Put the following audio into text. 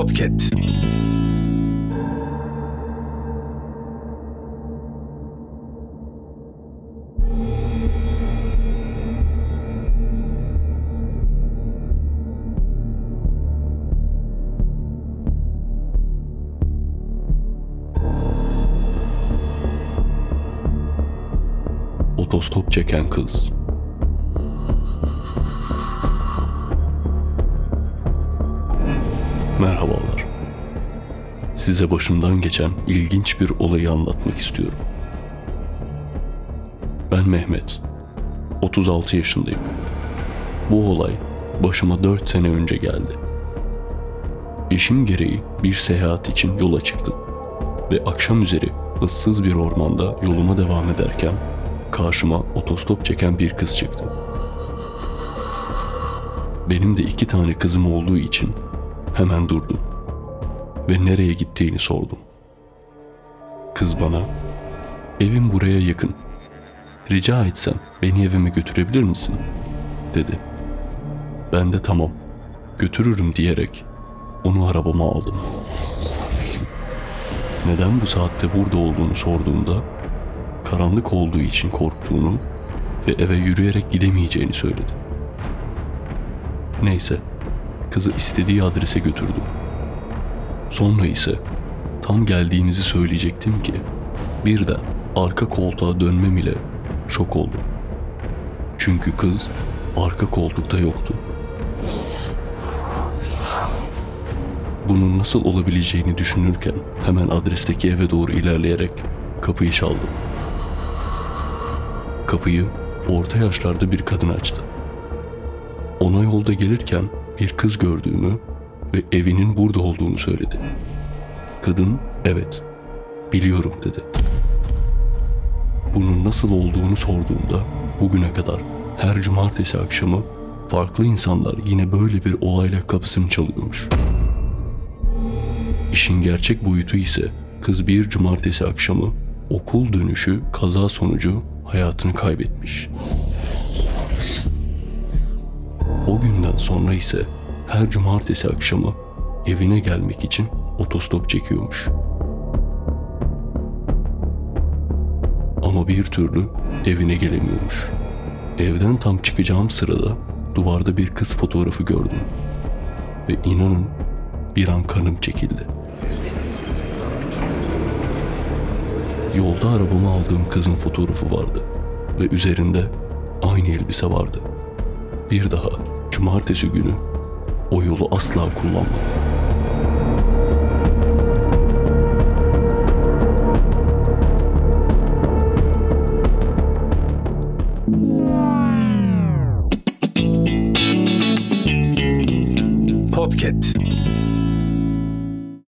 Podcast. Otostop çeken kız. Merhabalar. Size başımdan geçen ilginç bir olayı anlatmak istiyorum. Ben Mehmet. 36 yaşındayım. Bu olay başıma 4 sene önce geldi. İşim gereği bir seyahat için yola çıktım. Ve akşam üzeri ıssız bir ormanda yoluma devam ederken karşıma otostop çeken bir kız çıktı. Benim de iki tane kızım olduğu için hemen durdum ve nereye gittiğini sordum. Kız bana, evim buraya yakın. Rica etsem beni evime götürebilir misin? dedi. Ben de tamam, götürürüm diyerek onu arabama aldım. Neden bu saatte burada olduğunu sorduğumda karanlık olduğu için korktuğunu ve eve yürüyerek gidemeyeceğini söyledi. Neyse, kızı istediği adrese götürdüm. Sonra ise tam geldiğimizi söyleyecektim ki birden arka koltuğa dönmem ile şok oldum. Çünkü kız arka koltukta yoktu. Bunun nasıl olabileceğini düşünürken hemen adresteki eve doğru ilerleyerek kapıyı çaldım. Kapıyı orta yaşlarda bir kadın açtı. Ona yolda gelirken bir kız gördüğümü ve evinin burada olduğunu söyledi. Kadın evet biliyorum dedi. Bunun nasıl olduğunu sorduğumda bugüne kadar her cumartesi akşamı farklı insanlar yine böyle bir olayla kapısını çalıyormuş. İşin gerçek boyutu ise kız bir cumartesi akşamı okul dönüşü kaza sonucu hayatını kaybetmiş. Sonra ise her cumartesi akşamı evine gelmek için otostop çekiyormuş. Ama bir türlü evine gelemiyormuş. Evden tam çıkacağım sırada duvarda bir kız fotoğrafı gördüm. Ve inanın bir an kanım çekildi. Yolda arabamı aldığım kızın fotoğrafı vardı ve üzerinde aynı elbise vardı. Bir daha cumartesi günü o yolu asla kullanmadım. Podcast.